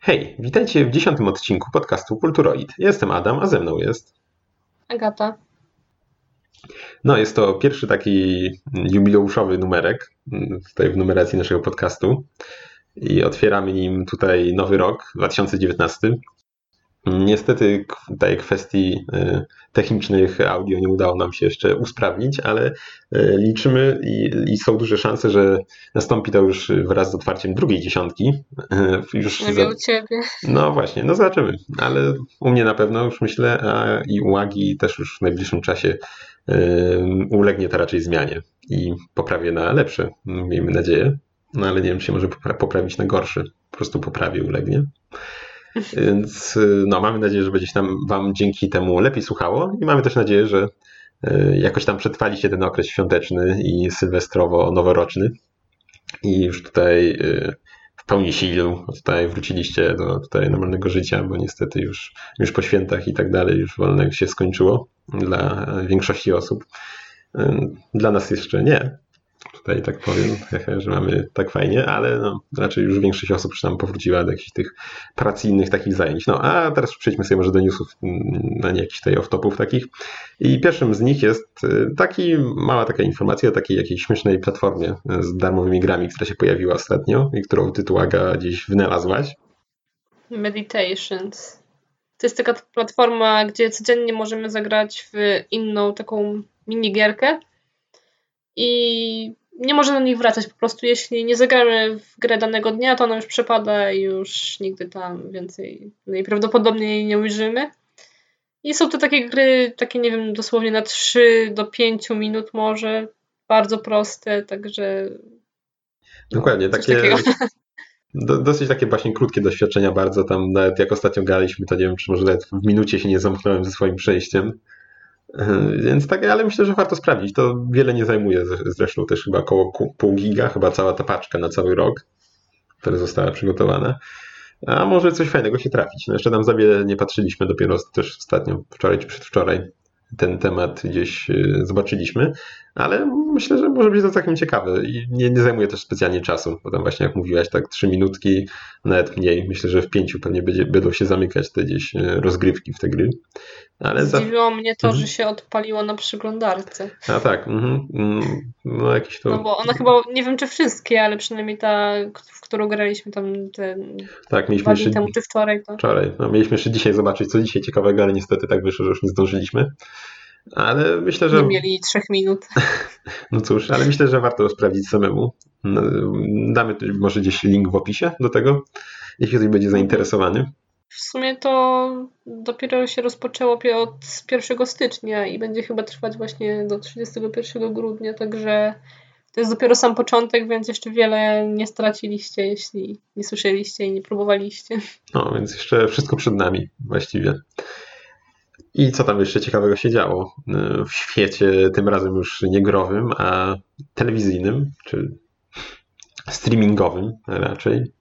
Hej, witajcie w dziesiątym odcinku podcastu Kulturoid. Jestem Adam, a ze mną jest. Agata. No, jest to pierwszy taki jubileuszowy numerek mm, tutaj w numeracji naszego podcastu. I otwieramy nim tutaj nowy rok, 2019. Niestety tej kwestii y, technicznych audio nie udało nam się jeszcze usprawnić, ale y, liczymy i, i są duże szanse, że nastąpi to już wraz z otwarciem drugiej dziesiątki. Y, już nie za... u ciebie. No właśnie, no zobaczymy, ale u mnie na pewno już myślę, a i u Agi też już w najbliższym czasie ulegnie to raczej zmianie i poprawię na lepsze, miejmy nadzieję. No ale nie wiem, czy się może poprawić na gorsze. Po prostu poprawi, ulegnie. Więc y, no, mamy nadzieję, że będzie się nam Wam dzięki temu lepiej słuchało i mamy też nadzieję, że y, jakoś tam przetrwaliście ten okres świąteczny i sylwestrowo-noworoczny i już tutaj y, w pełni sił tutaj wróciliście do tutaj normalnego życia, bo niestety już, już po świętach i tak dalej już wolne się skończyło dla większości osób. Dla nas jeszcze nie, tutaj tak powiem, że mamy tak fajnie, ale no, raczej już większość osób już powróciła do jakichś tych pracyjnych takich zajęć. No a teraz przejdźmy sobie może do newsów, mm, na nie jakichś tutaj off-topów takich. I pierwszym z nich jest y, taki, mała taka informacja o takiej jakiejś śmiesznej platformie z darmowymi grami, która się pojawiła ostatnio i którą tytułaga gdzieś wynalazłaś. Meditations. To jest taka platforma, gdzie codziennie możemy zagrać w inną taką minigierkę i nie może do nich wracać. Po prostu jeśli nie zagramy w grę danego dnia, to ona już przepada i już nigdy tam więcej najprawdopodobniej nie ujrzymy. I są to takie gry, takie nie wiem, dosłownie na 3 do 5 minut może, bardzo proste, także... Dokładnie, takie... Do, dosyć takie właśnie krótkie doświadczenia bardzo, tam nawet jak ostatnio graliśmy, to nie wiem, czy może nawet w minucie się nie zamknąłem ze swoim przejściem. Więc tak, ale myślę, że warto sprawdzić. To wiele nie zajmuje zresztą też chyba około pół giga, chyba cała ta paczka na cały rok, która została przygotowana. A może coś fajnego się trafić. No jeszcze tam za wiele nie patrzyliśmy, dopiero też ostatnio, wczoraj czy przedwczoraj ten temat gdzieś y, zobaczyliśmy, ale myślę, że może być to całkiem ciekawe i nie, nie zajmuje też specjalnie czasu, bo tam właśnie jak mówiłaś, tak trzy minutki, nawet mniej, myślę, że w pięciu pewnie będzie, będą się zamykać te gdzieś y, rozgrywki w te gry. Ale Zdziwiło za... mnie to, mhm. że się odpaliło na przeglądarce. A tak, mhm. Mm, no jakieś to... No bo ona chyba, nie wiem czy wszystkie, ale przynajmniej ta, w którą graliśmy tam ten tak, mieliśmy jeszcze... temu czy wczoraj. To... Wczoraj, no, mieliśmy jeszcze dzisiaj zobaczyć, co dzisiaj ciekawego, ale niestety tak wyszło, że już nie zdążyliśmy. Ale myślę, że. Nie mieli trzech minut. No cóż, ale myślę, że warto sprawdzić samemu. No, damy może gdzieś link w opisie do tego, jeśli ktoś będzie zainteresowany. W sumie to dopiero się rozpoczęło od 1 stycznia i będzie chyba trwać właśnie do 31 grudnia, także to jest dopiero sam początek, więc jeszcze wiele nie straciliście, jeśli nie słyszeliście i nie próbowaliście. No, więc jeszcze wszystko przed nami właściwie. I co tam jeszcze ciekawego się działo y, w świecie, tym razem już nie growym, a telewizyjnym, czy streamingowym raczej?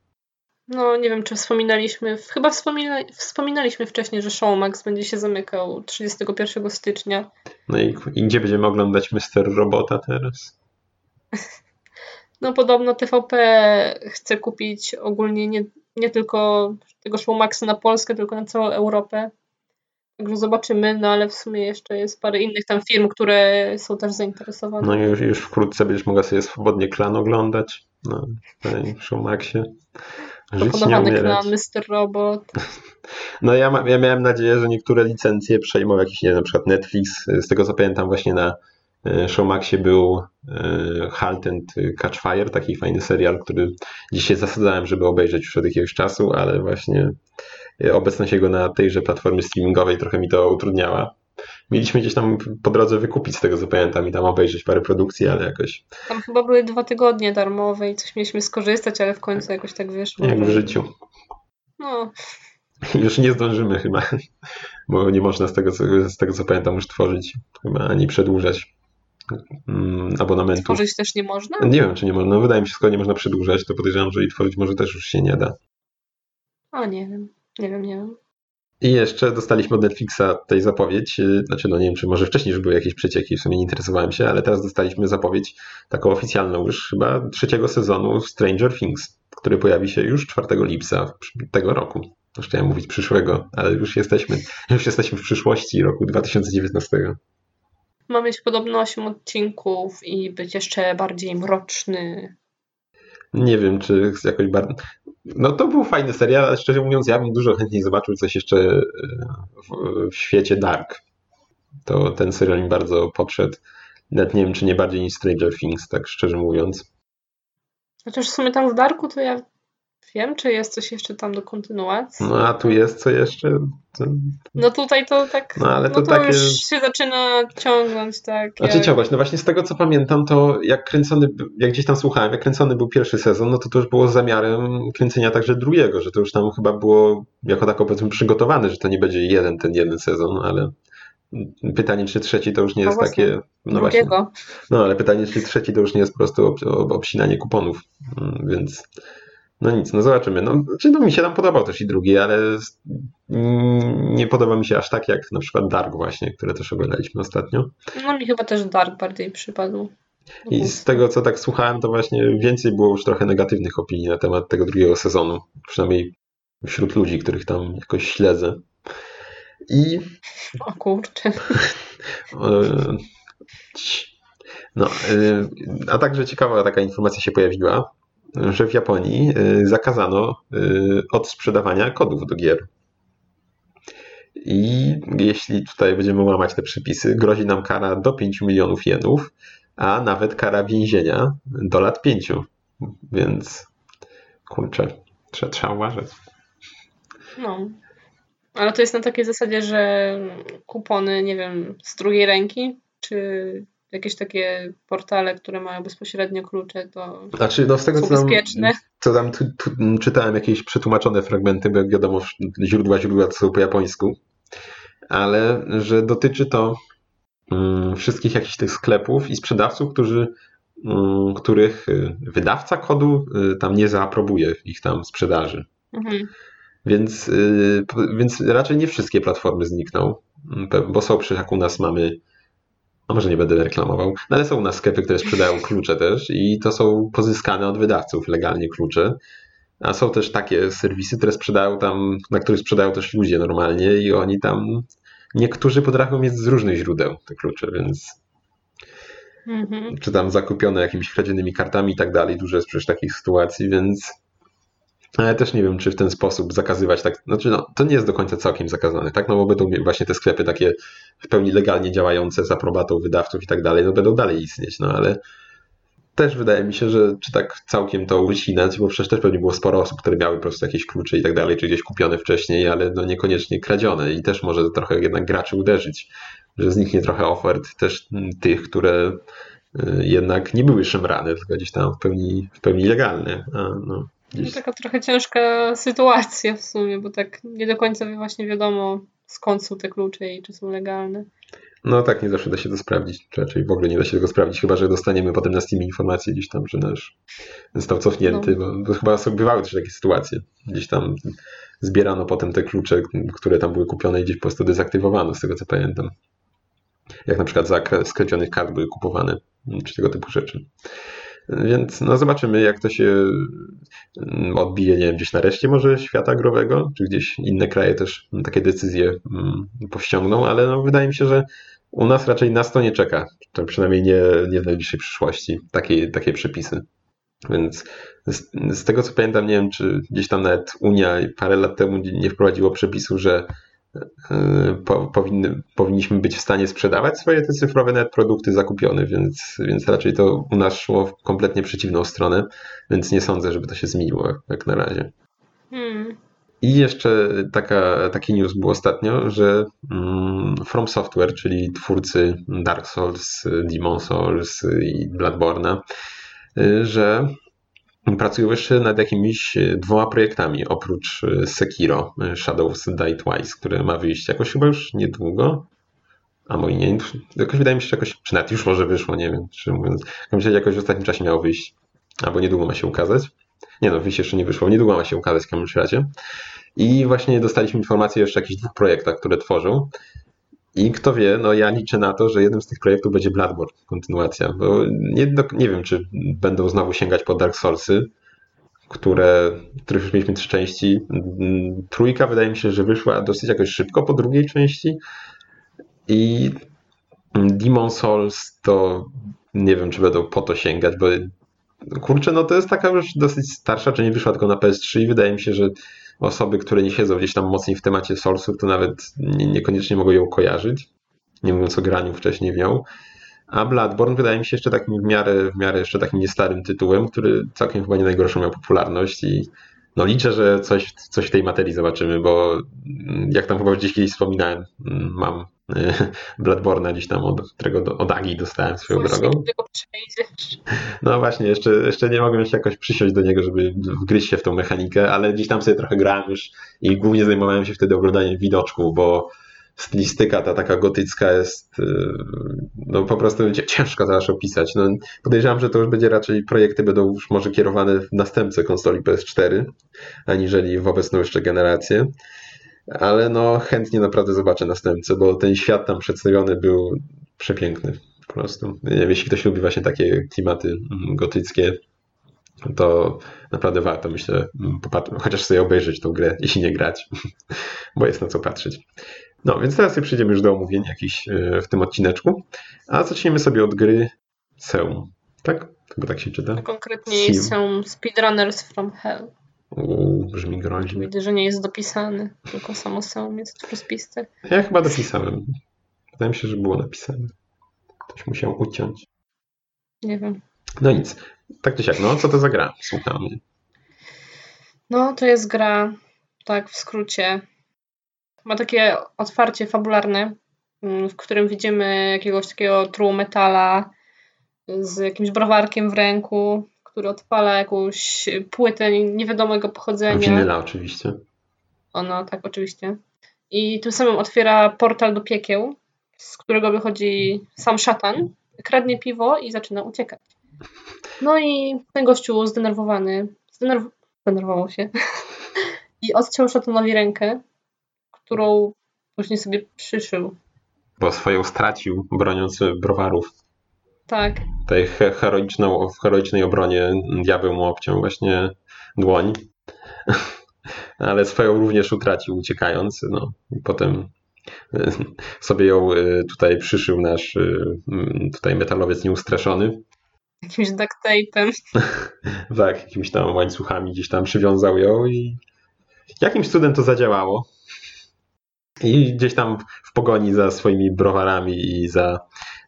No, nie wiem, czy wspominaliśmy, chyba wspomina, wspominaliśmy wcześniej, że Showmax będzie się zamykał 31 stycznia. No i, i gdzie będziemy oglądać Mister Robota teraz? No, podobno TVP chce kupić ogólnie nie, nie tylko tego Showmaxa na Polskę, tylko na całą Europę. Także zobaczymy, no ale w sumie jeszcze jest parę innych tam firm, które są też zainteresowane. No i już, już wkrótce będziesz mogła sobie swobodnie klan oglądać na Showmaxie. Żyć Proponowany klan, Mr. Robot. No ja, ma, ja miałem nadzieję, że niektóre licencje przejmą jakiś, nie wiem, na przykład Netflix. Z tego co pamiętam właśnie na e, Showmaxie był e, Halt and Catch Fire, taki fajny serial, który dzisiaj zasadzałem, żeby obejrzeć już od jakiegoś czasu, ale właśnie obecność jego na tejże platformie streamingowej trochę mi to utrudniała. Mieliśmy gdzieś tam po drodze wykupić z tego co pamiętam i tam obejrzeć parę produkcji, ale jakoś... Tam chyba były dwa tygodnie darmowe i coś mieliśmy skorzystać, ale w końcu jakoś tak wyszło. Jak w życiu. No. Już nie zdążymy chyba, bo nie można z tego, co, z tego co pamiętam już tworzyć chyba ani przedłużać mm, abonamentu. Tworzyć też nie można? Nie wiem, czy nie można. No, wydaje mi się, że skoro nie można przedłużać, to podejrzewam, że i tworzyć może też już się nie da. O, nie wiem. Nie wiem, nie wiem. I jeszcze dostaliśmy od Netflixa tej zapowiedź, y, znaczy no nie wiem, czy może wcześniej już były jakieś przecieki, w sumie nie interesowałem się, ale teraz dostaliśmy zapowiedź taką oficjalną już chyba trzeciego sezonu Stranger Things, który pojawi się już 4 lipca tego roku. To chciałem mówić przyszłego, ale już jesteśmy, już jesteśmy w przyszłości roku 2019. Ma mieć podobno 8 odcinków i być jeszcze bardziej mroczny. Nie wiem, czy jakoś bardzo. No to był fajny serial, ale szczerze mówiąc, ja bym dużo chętniej zobaczył coś jeszcze e, w, w świecie Dark. To ten serial mi bardzo podszedł. Nawet nie wiem, czy nie bardziej niż Stranger Things, tak szczerze mówiąc. Chociaż w sumie tam w Darku to ja wiem, czy jest coś jeszcze tam do kontynuacji. No a tu jest co jeszcze? To... No tutaj to tak. No ale to, no to takie... już się zaczyna ciągnąć, tak. Znaczy jak... ciągnąć. No właśnie z tego co pamiętam, to jak kręcony, jak gdzieś tam słuchałem, jak kręcony był pierwszy sezon, no to to już było zamiarem kręcenia także drugiego, że to już tam chyba było jako tako powiedzmy przygotowane, że to nie będzie jeden ten jeden sezon, ale pytanie, czy trzeci to już nie no jest takie. No drugiego. właśnie. No ale pytanie, czy trzeci to już nie jest po prostu obsinanie kuponów, mm, więc. No nic, no zobaczymy. No, znaczy, no mi się tam podobał też i drugi, ale nie podoba mi się aż tak jak na przykład Dark właśnie, które też oglądaliśmy ostatnio. No mi chyba też Dark bardziej przypadł. I z tego co tak słuchałem, to właśnie więcej było już trochę negatywnych opinii na temat tego drugiego sezonu. Przynajmniej wśród ludzi, których tam jakoś śledzę. I. O kurczę. No, y, a także ciekawa taka informacja się pojawiła, że w Japonii y, zakazano y, odsprzedawania kodów do gier. I jeśli tutaj będziemy łamać te przepisy, grozi nam kara do 5 milionów jenów, a nawet kara więzienia do lat 5. Więc kurczę, trzeba, trzeba uważać. No. Ale to jest na takiej zasadzie, że kupony, nie wiem, z drugiej ręki, czy jakieś takie portale, które mają bezpośrednio klucze, to znaczy, no z tego, są co. Tam, co tam tu, tu, czytałem jakieś przetłumaczone fragmenty, bo jak wiadomo, źródła źródła to są po japońsku, ale że dotyczy to um, wszystkich jakichś tych sklepów i sprzedawców, którzy, um, których y, wydawca kodu y, tam nie zaaprobuje ich tam sprzedaży. Mhm. Więc, y, więc raczej nie wszystkie platformy znikną, bo są przecież jak u nas mamy no może nie będę reklamował, no ale są u nas sklepy, które sprzedają klucze też i to są pozyskane od wydawców legalnie klucze. A są też takie serwisy, które sprzedają tam, na których sprzedają też ludzie normalnie i oni tam, niektórzy potrafią mieć z różnych źródeł te klucze, więc mhm. czy tam zakupione jakimiś kradzionymi kartami i tak dalej, dużo jest przecież takich sytuacji, więc ale też nie wiem, czy w ten sposób zakazywać tak. Znaczy, no, to nie jest do końca całkiem zakazane, tak? No bo będą właśnie te sklepy takie w pełni legalnie działające z aprobatą wydawców i tak dalej, no będą dalej istnieć, no ale też wydaje mi się, że czy tak całkiem to ucinać, bo przecież też pewnie było sporo osób, które miały po prostu jakieś klucze i tak dalej, czy gdzieś kupione wcześniej, ale no niekoniecznie kradzione i też może trochę jednak graczy uderzyć, że zniknie trochę ofert też tych, które y, jednak nie były szemrane, tylko gdzieś tam w pełni, w pełni legalne. A, no. Gdzieś... Taka trochę ciężka sytuacja w sumie, bo tak nie do końca właśnie wiadomo skąd są te klucze i czy są legalne. No tak, nie zawsze da się to sprawdzić. Raczej w ogóle nie da się tego sprawdzić, chyba że dostaniemy potem na Steamie informację gdzieś tam, że nasz został cofnięty, no. bo, bo, chyba sobie bywały też takie sytuacje. Gdzieś tam zbierano potem te klucze, które tam były kupione i gdzieś po prostu dezaktywowano, z tego co pamiętam. Jak na przykład za skradzionych kart były kupowane, czy tego typu rzeczy. Więc no zobaczymy, jak to się mm, odbije, nie wiem, gdzieś nareszcie może świata growego, czy gdzieś inne kraje też takie decyzje mm, powściągną, ale no wydaje mi się, że u nas raczej nas to nie czeka, przynajmniej nie, nie w najbliższej przyszłości, takie, takie przepisy. Więc z, z, tego co pamiętam, nie wiem, czy gdzieś tam nawet Unia parę lat temu nie wprowadziło przepisu, że po, powinny, powinniśmy być w stanie sprzedawać swoje te cyfrowe net produkty zakupione, więc, więc raczej to u nas szło w kompletnie przeciwną stronę, więc nie sądzę, żeby to się zmieniło jak na razie. Hmm. I jeszcze taka, taki news był ostatnio, że mm, From Software, czyli twórcy Dark Souls, Demon Souls i Bloodborne'a, y, że pracują jeszcze nad jakimiś e, dwoma projektami, oprócz e, Sekiro, e, Shadows Die Twice, które ma wyjść jakoś chyba już niedługo. A moi nie, jakoś wydaje mi się, że jakoś, czy nawet już może wyszło, nie wiem, czy mówiąc. Jakoś w ostatnim czasie miało wyjść, albo niedługo ma się ukazać. Nie no, wyjść jeszcze nie wyszło, niedługo ma się ukazać w każdym razie. I właśnie dostaliśmy informację jeszcze o jakichś dwóch projektach, które tworzą. I kto wie, no ja liczę na to, że jednym z tych projektów będzie Bloodborne, kontynuacja, bo nie, nie wiem, czy będą znowu sięgać po Dark Soulsy, które, których już mieliśmy trzy części. Mm, trójka wydaje mi się, że wyszła dosyć jakoś szybko po drugiej części. I Demon Souls to nie wiem, czy będą po to sięgać, bo kurczę, no to jest taka już dosyć starsza, czy nie wyszła tylko na PS3 i wydaje mi się, że osoby, które nie siedzą gdzieś tam mocniej w temacie Soulsów, to nawet nie, niekoniecznie mogą ją kojarzyć, nie mówiąc o graniu wcześniej w nią. A Bloodborne wydaje mi się jeszcze takim w miarę, w miarę jeszcze takim niestarym tytułem, który całkiem chyba nie najgorszą miał popularność i no liczę, że coś, coś w tej materii zobaczymy, bo jak tam chyba gdzieś kiedyś wspominałem, mam Bloodborne gdzieś tam, od którego od Agi dostałem swoją Właśnie, drogą. No właśnie, jeszcze, jeszcze nie mogłem się jakoś przysiąść do niego, żeby wgryźć się w tą mechanikę, ale gdzieś tam sobie trochę grałem już i głównie zajmowałem się wtedy oglądaniem widoczku, bo stylistyka ta taka gotycka jest y, no po prostu ciężko to aż opisać. No, podejrzewam, że to już będzie raczej projekty będą już może kierowane w następcę konsoli PS4, aniżeli w obecną jeszcze generację. Ale no chętnie naprawdę zobaczę następcę, bo ten świat tam przedstawiony był przepiękny po prostu. Jeśli ktoś lubi właśnie takie klimaty mm, gotyckie, to naprawdę warto, myślę, mm, chociaż sobie obejrzeć tą grę, jeśli nie grać, bo jest na co patrzeć. No, więc teraz przejdziemy już do omówień jakichś e, w tym odcineczku, a zaczniemy sobie od gry Seum, tak? Chyba tak się czyta. Konkretnie są Speedrunners from Hell. Uuu, brzmi groźnie. Widzę, że nie jest dopisany, tylko samo Seum jest rozpisty. Ja chyba dopisałem. Wydaje mi się, że było napisane. Ktoś musiał uciąć. Nie wiem. No nic. Tak czy siak, no co to za gra? Słuchamy. No, to jest gra, tak w skrócie, ma takie otwarcie fabularne, mm, w którym widzimy jakiegoś takiego true metala z jakimś browarkiem w ręku, który odpala jakąś płytę niewiadomego pochodzenia. Winyla oczywiście. Ono, tak, oczywiście. I tym samym otwiera portal do piekieł, z którego wychodzi sam szatan, kradnie piwo i zaczyna uciekać. No i ten gościu zdenerwowany, zdenerw zdenerwował się i odciął szatanowi rękę, którą później sobie przyszył. Bo swoją stracił, broniąc browarów. Tak. Tej heroiczną, w heroicznej obronie diabeł mu obciął właśnie dłoń. Ale swoją również utracił uciekając. No. I potem e, sobie ją e, tutaj przyszył nasz e, tutaj metalowiec nieustraszony. Jakimś duct tape'em. tak, jakimiś tam łańcuchami gdzieś tam przywiązał ją i jakimś cudem to zadziałało. I gdzieś tam w pogoni za swoimi browarami i za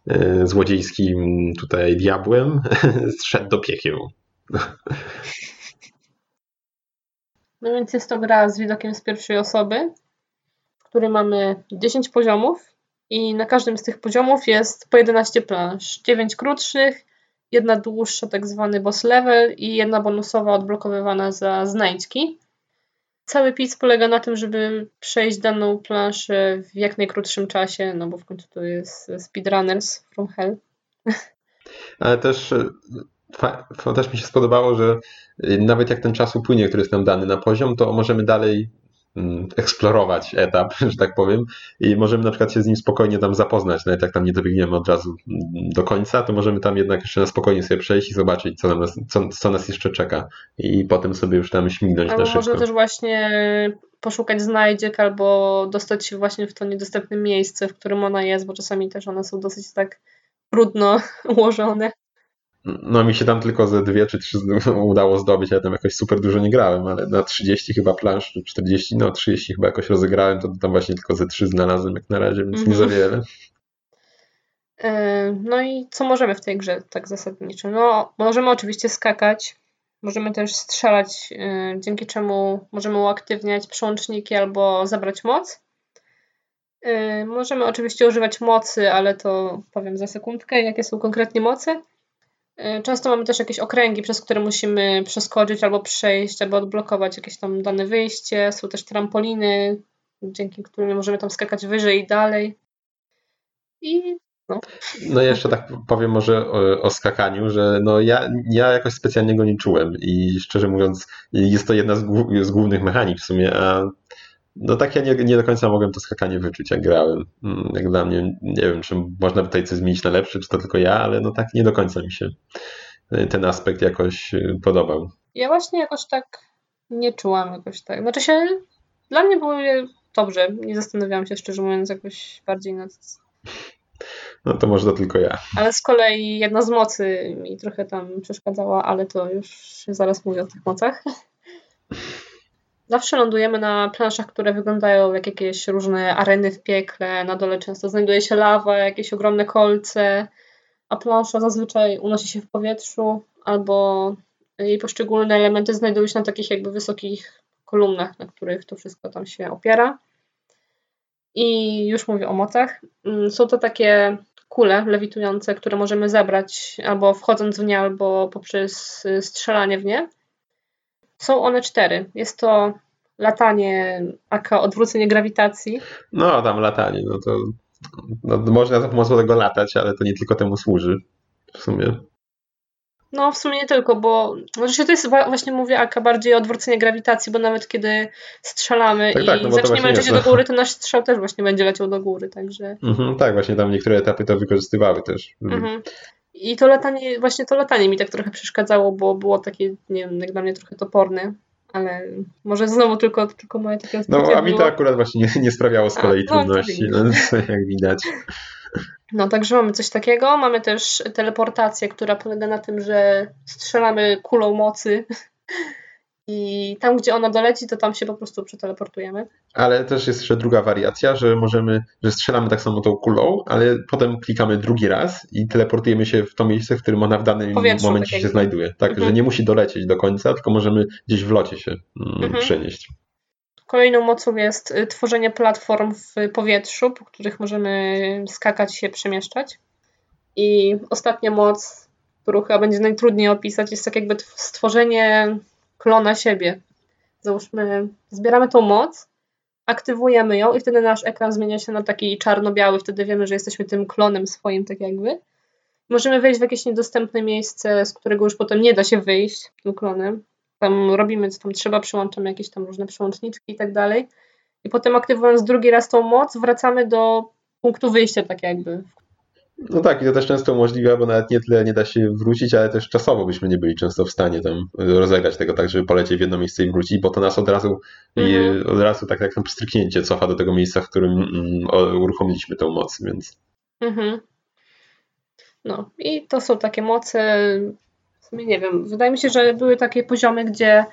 e, złodziejskim tutaj diabłem zszedł do piekieł. No więc jest to gra z widokiem z pierwszej osoby, w której mamy 10 poziomów i na każdym z tych poziomów jest po 11 planż. 9 krótszych, jedna dłuższa, tak zwany boss level i jedna bonusowa odblokowywana za znajdźki. Cały PiS polega na tym, żeby przejść daną planszę w jak najkrótszym czasie, no bo w końcu to jest Speedrunners from Hell. Ale też, e, też mi się spodobało, że nawet jak ten czas upłynie, który jest nam dany na poziom, to możemy dalej eksplorować etap, że tak powiem, i możemy na przykład się z nim spokojnie tam zapoznać, nawet jak tam nie dobiegniemy od razu mm, do końca, to możemy tam jednak jeszcze na spokojnie sobie przejść i zobaczyć, co, nas, co, co nas jeszcze czeka i potem sobie już tam śmignąć albo na szybko. Można też właśnie poszukać znajdziek albo dostać się właśnie w to niedostępne miejsce, w którym ona jest, bo czasami też one są dosyć tak brudno ułożone. No mi się tam tylko ze dwie czy trzy udało zdobyć, ja tam jakoś super dużo nie grałem, ale na 30 chyba plansz, 40, no 30 chyba jakoś rozegrałem, to tam właśnie tylko ze trzy znalazłem jak na razie, więc nie za mhm. wiele. E, no i co możemy w tej grze tak zasadniczo? No możemy oczywiście skakać, możemy też strzelać, e, dzięki czemu możemy uaktywniać przełączniki albo zabrać moc. E, możemy oczywiście używać mocy, ale to powiem za sekundkę, jakie są konkretnie mocy. E, często mamy też jakieś okręgi, przez które musimy przeskoczyć albo przejść, aby odblokować jakieś tam dane wyjście. Są też trampoliny, dzięki którym możemy tam skakać wyżej i dalej. I no. No jeszcze tak powiem może o, o, skakaniu, że no ja, ja jakoś specjalnie go nie czułem i szczerze mówiąc jest to jedna z, z głównych mechanik w sumie, a no tak ja nie, nie do końca mogłem to skakanie wyczuć, jak grałem. Mm, jak dla mnie, nie wiem, czy można tutaj coś zmienić na lepsze, czy to tylko ja, ale no tak nie do końca mi się e, ten aspekt jakoś e, podobał. Ja właśnie jakoś tak nie czułam jakoś tak. Znaczy się, dla mnie było dobrze. Nie zastanawiałam się szczerze mówiąc jakoś bardziej nad no to może to tylko ja. Ale z kolei jedna z mocy mi trochę tam przeszkadzała, ale to już zaraz mówię o tych mocach. Zawsze lądujemy na planszach, które wyglądają jak jakieś różne areny w piekle. Na dole często znajduje się lawa, jakieś ogromne kolce, a plansza zazwyczaj unosi się w powietrzu albo jej poszczególne elementy znajdują się na takich jakby wysokich kolumnach, na których to wszystko tam się opiera. I już mówię o mocach. Mm, są to takie kule lewitujące, które możemy zebrać albo wchodząc w nie, albo poprzez y, strzelanie w nie. Są one cztery. Jest to latanie, aka odwrócenie grawitacji. No, tam latanie, no to no, można za pomocą tego latać, ale to nie tylko temu służy w sumie. No, w sumie nie tylko, bo znaczy to jest właśnie mówię Aka bardziej odwrócenie grawitacji, bo nawet kiedy strzelamy tak, i tak, no zaczniemy lecieć do góry, to nasz strzał też właśnie będzie leciał do góry, także. Mhm, tak, właśnie tam niektóre etapy to wykorzystywały też. Mhm. I to latanie, właśnie to latanie mi tak trochę przeszkadzało, bo było takie, nie wiem, jak dla mnie trochę toporne, ale może znowu tylko, tylko moje takie No, a mi to akurat właśnie nie, nie sprawiało z kolei a, no, trudności, no, jak widać. No, także mamy coś takiego. Mamy też teleportację, która polega na tym, że strzelamy kulą mocy i tam, gdzie ona doleci, to tam się po prostu przeteleportujemy. Ale też jest jeszcze druga wariacja, że możemy, że strzelamy tak samo tą kulą, ale potem klikamy drugi raz i teleportujemy się w to miejsce, w którym ona w danym Powietrzu, momencie tak się znajduje. Tak, mhm. że nie musi dolecieć do końca, tylko możemy gdzieś w locie się mm, mhm. przenieść. Kolejną mocą jest y, tworzenie platform w powietrzu, po których możemy skakać się, przemieszczać. I ostatnia moc, którą chyba będzie najtrudniej opisać, jest tak jakby stworzenie klona siebie. Załóżmy, zbieramy tą moc, aktywujemy ją i wtedy nasz ekran zmienia się na taki czarno-biały, wtedy wiemy, że jesteśmy tym klonem swoim, tak jakby. Możemy wejść w jakieś niedostępne miejsce, z którego już potem nie da się wyjść tym klonem tam robimy, co tam trzeba, przyłączamy jakieś tam różne przyłączniczki i tak dalej. I potem aktywując drugi raz tą moc, wracamy do punktu wyjścia, tak jakby. No tak, i to też często umożliwia, bo nawet nie tyle nie da się wrócić, ale też czasowo byśmy nie byli często w stanie tam rozegrać tego tak, żeby polecieć w jedno miejsce i wrócić, bo to nas od razu, mm. od razu tak jak tam pstryknięcie cofa do tego miejsca, w którym mm, uruchomiliśmy tę moc, więc. Mhm. No i to są takie moce, sumie nie wiem. Wydaje mi się, że były takie poziomy, gdzie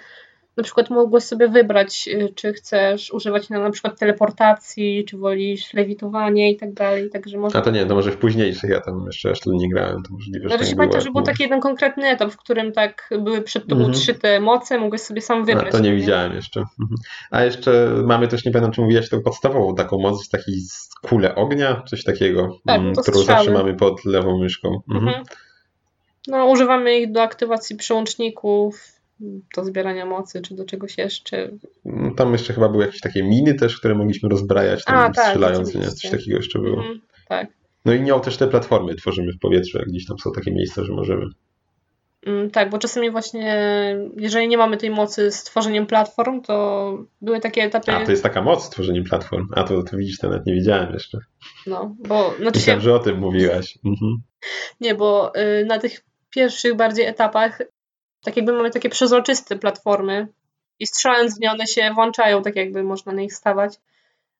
na przykład mogłeś sobie wybrać, y, czy chcesz używać na, na przykład teleportacji, czy wolisz lewitowanie i tak dalej. Także może... A to nie, to może w późniejszych, ja tam jeszcze aż nie grałem, to możliwe, że tak pamiętam, że był taki jeden konkretny etap, w którym tak były przed tobą mhm. trzy te moce, mogłeś sobie sam wybrać. A, to nie, nie widziałem jeszcze. Mhm. A jeszcze mamy też, nie pamiętam czy mówiłaś, tą podstawową taką moc, taki kulę ognia, coś takiego, tak, mm, którą zawsze mamy pod lewą myszką. Mhm. mhm. No, używamy ich do aktywacji przełączników, do zbierania mocy, czy do czegoś jeszcze. No, tam jeszcze chyba były jakieś takie miny też, które mogliśmy rozbrajać, tam A, tak, strzelając, nie? Coś takiego jeszcze było. Mhm, tak. No i miał też te platformy, tworzymy w powietrzu, jak gdzieś tam są takie miejsca, że możemy. Mm, tak, bo czasami właśnie, jeżeli nie mamy tej mocy z tworzeniem platform, to były takie etapy. A, to jest taka moc z tworzeniem platform. A to, to widzisz, to nawet nie widziałem jeszcze. No, bo. Znaczy Myślałem, się... że o tym mówiłaś. Mhm. Nie, bo y, na tych pierwszych bardziej etapach tak jakby mamy takie przezroczyste platformy i strzelając w nie one się włączają, tak jakby można na nich stawać.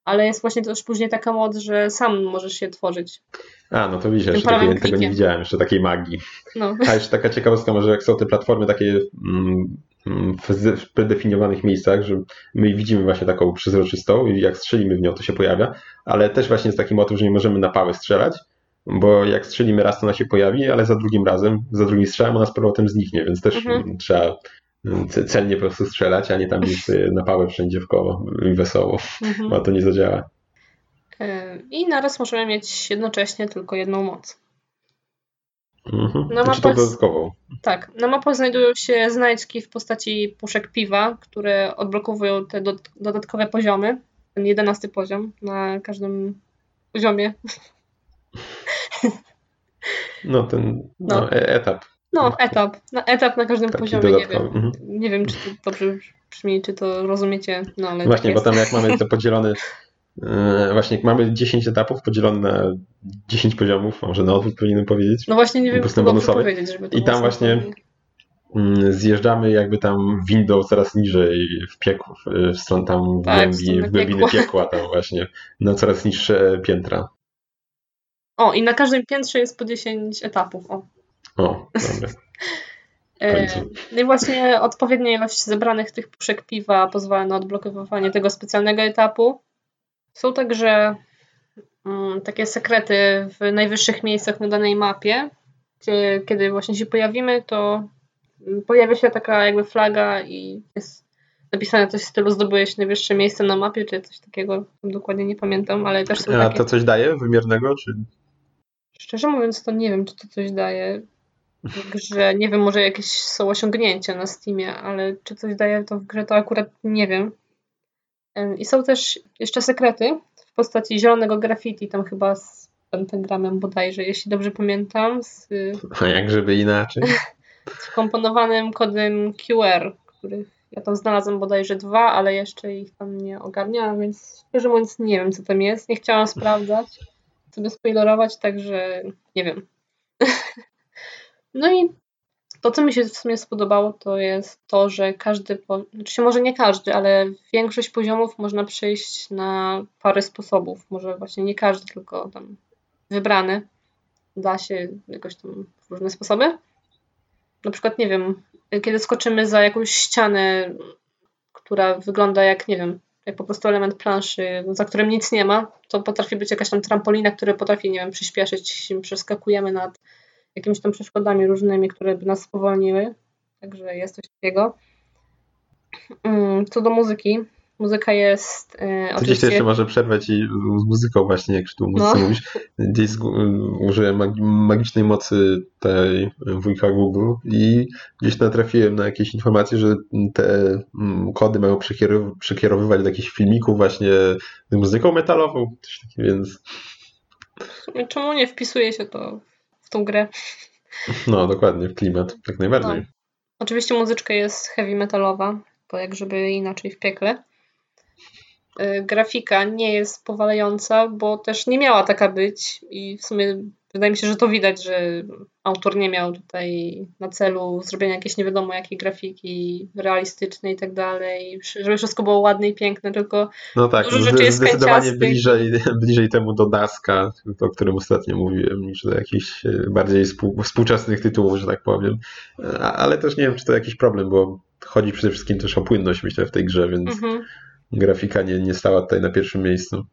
Ale jest właśnie też później taka moc, że sam możesz się tworzyć. A, no to widzisz, jeszcze takiej, tego nie widziałem, jeszcze takiej magii. No. A jeszcze taka ciekawostka, może jak są te platformy takie mm, mm w predefiniowanych miejscach, że my widzimy właśnie taką przezroczystą i jak strzelimy w nią, to się pojawia, ale też właśnie jest taki motyw, że nie możemy na pałę strzelać, bo jak strzelimy raz, to ona się pojawi, ale za drugim razem, za drugim strzałem ona z powrotem zniknie, więc też mhm. trzeba mm, celnie po prostu strzelać, a nie tam gdzieś na pałę wszędzie w koło i wesoło, mhm. bo to nie zadziała. E, I naraz możemy mieć jednocześnie tylko jedną moc. Mhm. Na mapach, to dodatkową. Tak, na mapach znajdują się znajdźki w postaci puszek piwa, które odblokowują te do, dodatkowe poziomy. Ten jedenasty poziom na każdym poziomie no ten no, no. E, etap. No, etap. Na, etap na każdym Taki poziomie. Nie wiem, mhm. nie wiem, czy to dobrze brzmi, czy to rozumiecie. No, ale Właśnie, tak bo tam jak mamy to podzielone, e, właśnie jak mamy 10 etapów podzielone na 10 poziomów, może na odwrót powinienem powiedzieć. No właśnie, nie wiem, co powiedzieć, żeby I tam właśnie mm, zjeżdżamy jakby tam windą coraz niżej w piekło, w, w stronę tam w, Tak, w głębi, stronę w głębiny piekła. piekła tam właśnie, na coraz niższe piętra. O, i na każdym piętrze jest po 10 etapów. O. O, dobra. E. No i właśnie odpowiednia ilość zebranych tych puszek piwa pozwala na odblokowywanie tego specjalnego etapu. Są także mm, takie sekrety w najwyższych miejscach na danej mapie, gdzie kiedy właśnie się pojawimy, to mm, pojawia się taka jakby flaga i jest napisane coś w stylu zdobyłeś najwyższe miejsce na mapie, czy coś takiego, dokładnie nie pamiętam, ale też są A takie... to coś daje wymiernego, czy Szczerze mówiąc, to nie wiem, czy to coś daje w grze. Nie wiem, może jakieś są osiągnięcia na Steamie, ale czy coś daje to w grze, to akurat nie wiem. Em, I są też jeszcze sekrety w postaci zielonego graffiti, tam chyba z pentagramem bodajże, jeśli dobrze pamiętam, z a jak żeby inaczej? wkomponowanym kodem QR, których ja tam znalazłam bodajże dwa, ale jeszcze ich tam nie ogarniałam, więc szczerze mówiąc nie wiem, co tam jest. Nie chciałam sprawdzać, sobie spoilerować, także nie wiem. no i to, co mi się w sumie spodobało, to jest to, że każdy, po... znaczy może nie każdy, ale większość poziomów można przejść na parę sposobów. Może właśnie nie każdy, tylko tam wybrany. Da się jakoś tam w różne sposoby. Na przykład, nie wiem, kiedy skoczymy za jakąś ścianę, która wygląda jak, nie wiem, jak po prostu element planszy, za którym nic nie ma, to potrafi być jakaś tam trampolina, która potrafi, nie wiem, przyspieszyć, przeskakujemy nad jakimiś tam przeszkodami różnymi, które by nas spowolniły. Także jest coś takiego. Mm, Co do muzyki, muzyka jest e, To gdzieś to oczywiście... jeszcze może przerwać i z muzyką właśnie, jak tu muzyce No. mówisz. Gdzieś użyłem magi- magicznej mocy tej wujka Google i gdzieś natrafiłem na jakieś informacje, że te mm, kody mają przekierow- przekierowywać do jakichś filmików właśnie z muzyką metalową, coś takiego, więc Czemu nie wpisuje się to w tą grę? no dokładnie, w klimat, jak najbardziej. No. Oczywiście muzyczka jest heavy metalowa, bo jak żeby inaczej w piekle. Y, Grafika nie jest powalająca, bo też nie miała taka być i w sumie wydaje mi się, że to widać, że autor nie miał tutaj na celu zrobienia jakiejś nie wiadomo jakiej grafiki realistycznej i tak dalej, żeby wszystko było ładne i piękne, tylko No tak, Dużo rzeczy jest zdecydowanie bliżej, bliżej temu do Daska, o którym ostatnio mówiłem, niż do jakichś e, bardziej współ, współczesnych tytułów, że tak powiem. A, ale też nie wiem, czy to jakiś problem, bo chodzi przede wszystkim też o płynność, myślę, w tej grze, więc mhm. Grafika nie, nie stała tutaj na pierwszym miejscu.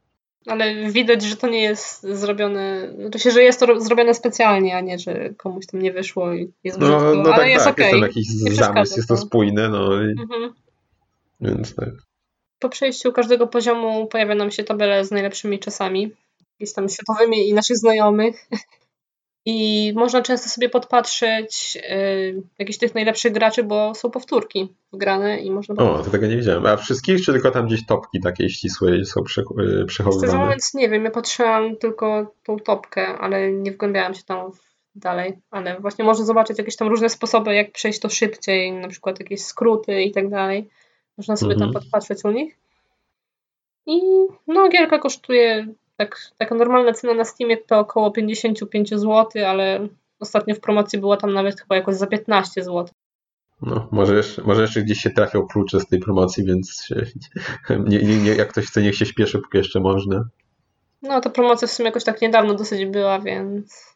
ale widać, że to nie jest zrobione, to się, że jest to ro- zrobione specjalnie, a nie, że komuś tam nie wyszło i jest No, brzydko, no ale tak, jest tak, jest tam jakiś zamysł, jest to to. spójne, no i, Mhm. więc tak. Po przejściu każdego poziomu pojawia nam się tabela z najlepszymi czasami, jakimiś tam światowymi i naszych znajomych. I można często sobie podpatrzeć yy, jakichś tych najlepszych graczy, bo są powtórki wgrane i można O, to tego nie widziałem. A wszystkich, czy tylko tam gdzieś topki takiej ścisłej są prze, e, Szczerze przechowywane? mówiąc nie wiem, ja patrzyłam tylko tą topkę, ale nie wgłębiałam się tam dalej, ale właśnie można zobaczyć jakieś tam różne sposoby, jak przejść to szybciej, na przykład jakieś skróty i tak dalej. Można sobie Mhm. tam podpatrzeć u nich. I no, gierka kosztuje, tak, taka normalna cena na Steamie to około 55 zł, ale ostatnio w promocji była tam nawet chyba jakoś za 15 zł. No, może jeszcze, może jeszcze gdzieś się trafią klucze z tej promocji, więc się, nie, nie, nie, jak ktoś chce, niech się śpieszy, póki jeszcze można. No, ta promocja w sumie jakoś tak niedawno dosyć była, więc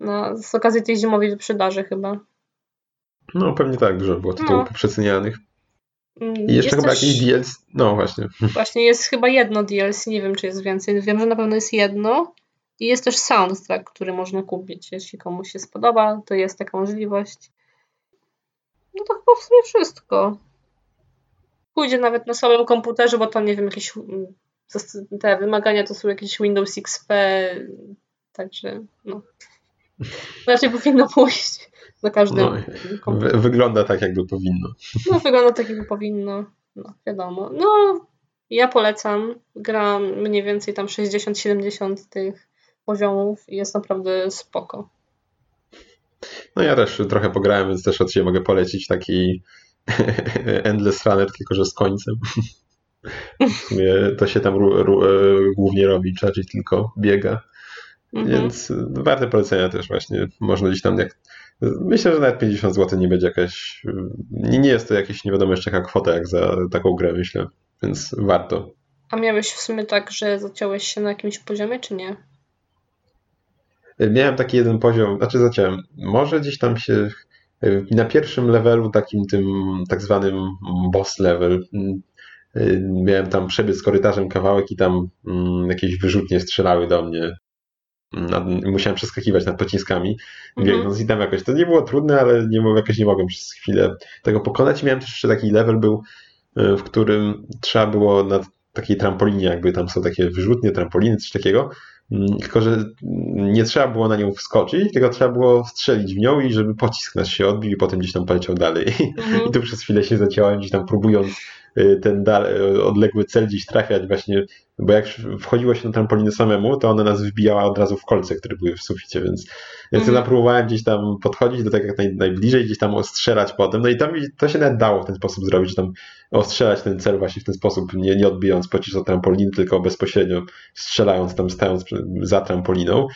no, z okazji tej zimowej wyprzedaży chyba. No, pewnie tak, dużo było tytułów No. poprzecenianych. Mm, I jeszcze jest chyba też- jakiś DLC. No właśnie. Właśnie jest chyba jedno DLC, nie wiem czy jest więcej. Wiem, że na pewno jest jedno. I jest też soundtrack, który można kupić. Jeśli komuś się spodoba, to jest taka możliwość. No to chyba w sumie wszystko. Pójdzie nawet na słabym komputerze, bo to nie wiem, jakieś mm, te wymagania to są jakieś Windows XP, także no. Raczej powinno pójść na każdym No. Wy, wygląda tak, jakby powinno. No, wygląda tak, jakby powinno. No, wiadomo. No, ja polecam. Gram mniej więcej tam 60-70 tych poziomów i jest naprawdę spoko. No ja też trochę pograłem, więc też od siebie mogę polecić taki Endless Runner, tylko że z końcem. To się tam e, głównie robi, raczej tylko biega. Mhm. Więc warte polecenia też właśnie. Można gdzieś tam, jak Myślę, że nawet 50 zł nie będzie jakaś. Nie, jest to jakieś nie wiadomo jeszcze jaka kwota jak za taką grę, myślę. Więc warto. A miałeś w sumie tak, że zaciąłeś się na jakimś poziomie, czy nie? Miałem taki jeden poziom, znaczy zacząłem. Może gdzieś tam się na pierwszym levelu, takim tym tak zwanym boss level, miałem tam przebiec korytarzem kawałek i tam mm, jakieś wyrzutnie strzelały do mnie. Musiałem przeskakiwać nad pociskami, mhm. biegnąc i tam jakoś. To nie było trudne, ale nie, jakoś nie mogłem przez chwilę tego pokonać. Miałem też jeszcze taki level był, e, w którym trzeba było na takiej trampolinie, jakby tam są takie wyrzutnie, trampoliny, coś takiego, Mm, tylko, że nie trzeba było na nią wskoczyć, tylko trzeba było strzelić w nią i żeby pocisk nas się odbił i potem gdzieś tam poleciał dalej. Mhm. I tu przez chwilę się zaciąłem gdzieś tam próbując y, ten y, odległy cel gdzieś trafiać właśnie, bo jak wchodziło się na trampolinę samemu, to ona nas wbijała od razu w kolce, które były w suficie, więc więc mhm. ja próbowałem gdzieś tam podchodzić do tego jak naj, najbliżej, gdzieś tam ostrzelać potem. No i tam to się nawet dało w ten sposób zrobić, że tam ostrzelać ten cel właśnie w ten sposób, nie, nie odbijając pocisk od trampoliny, tylko bezpośrednio strzelając tam, stając za trampoliną.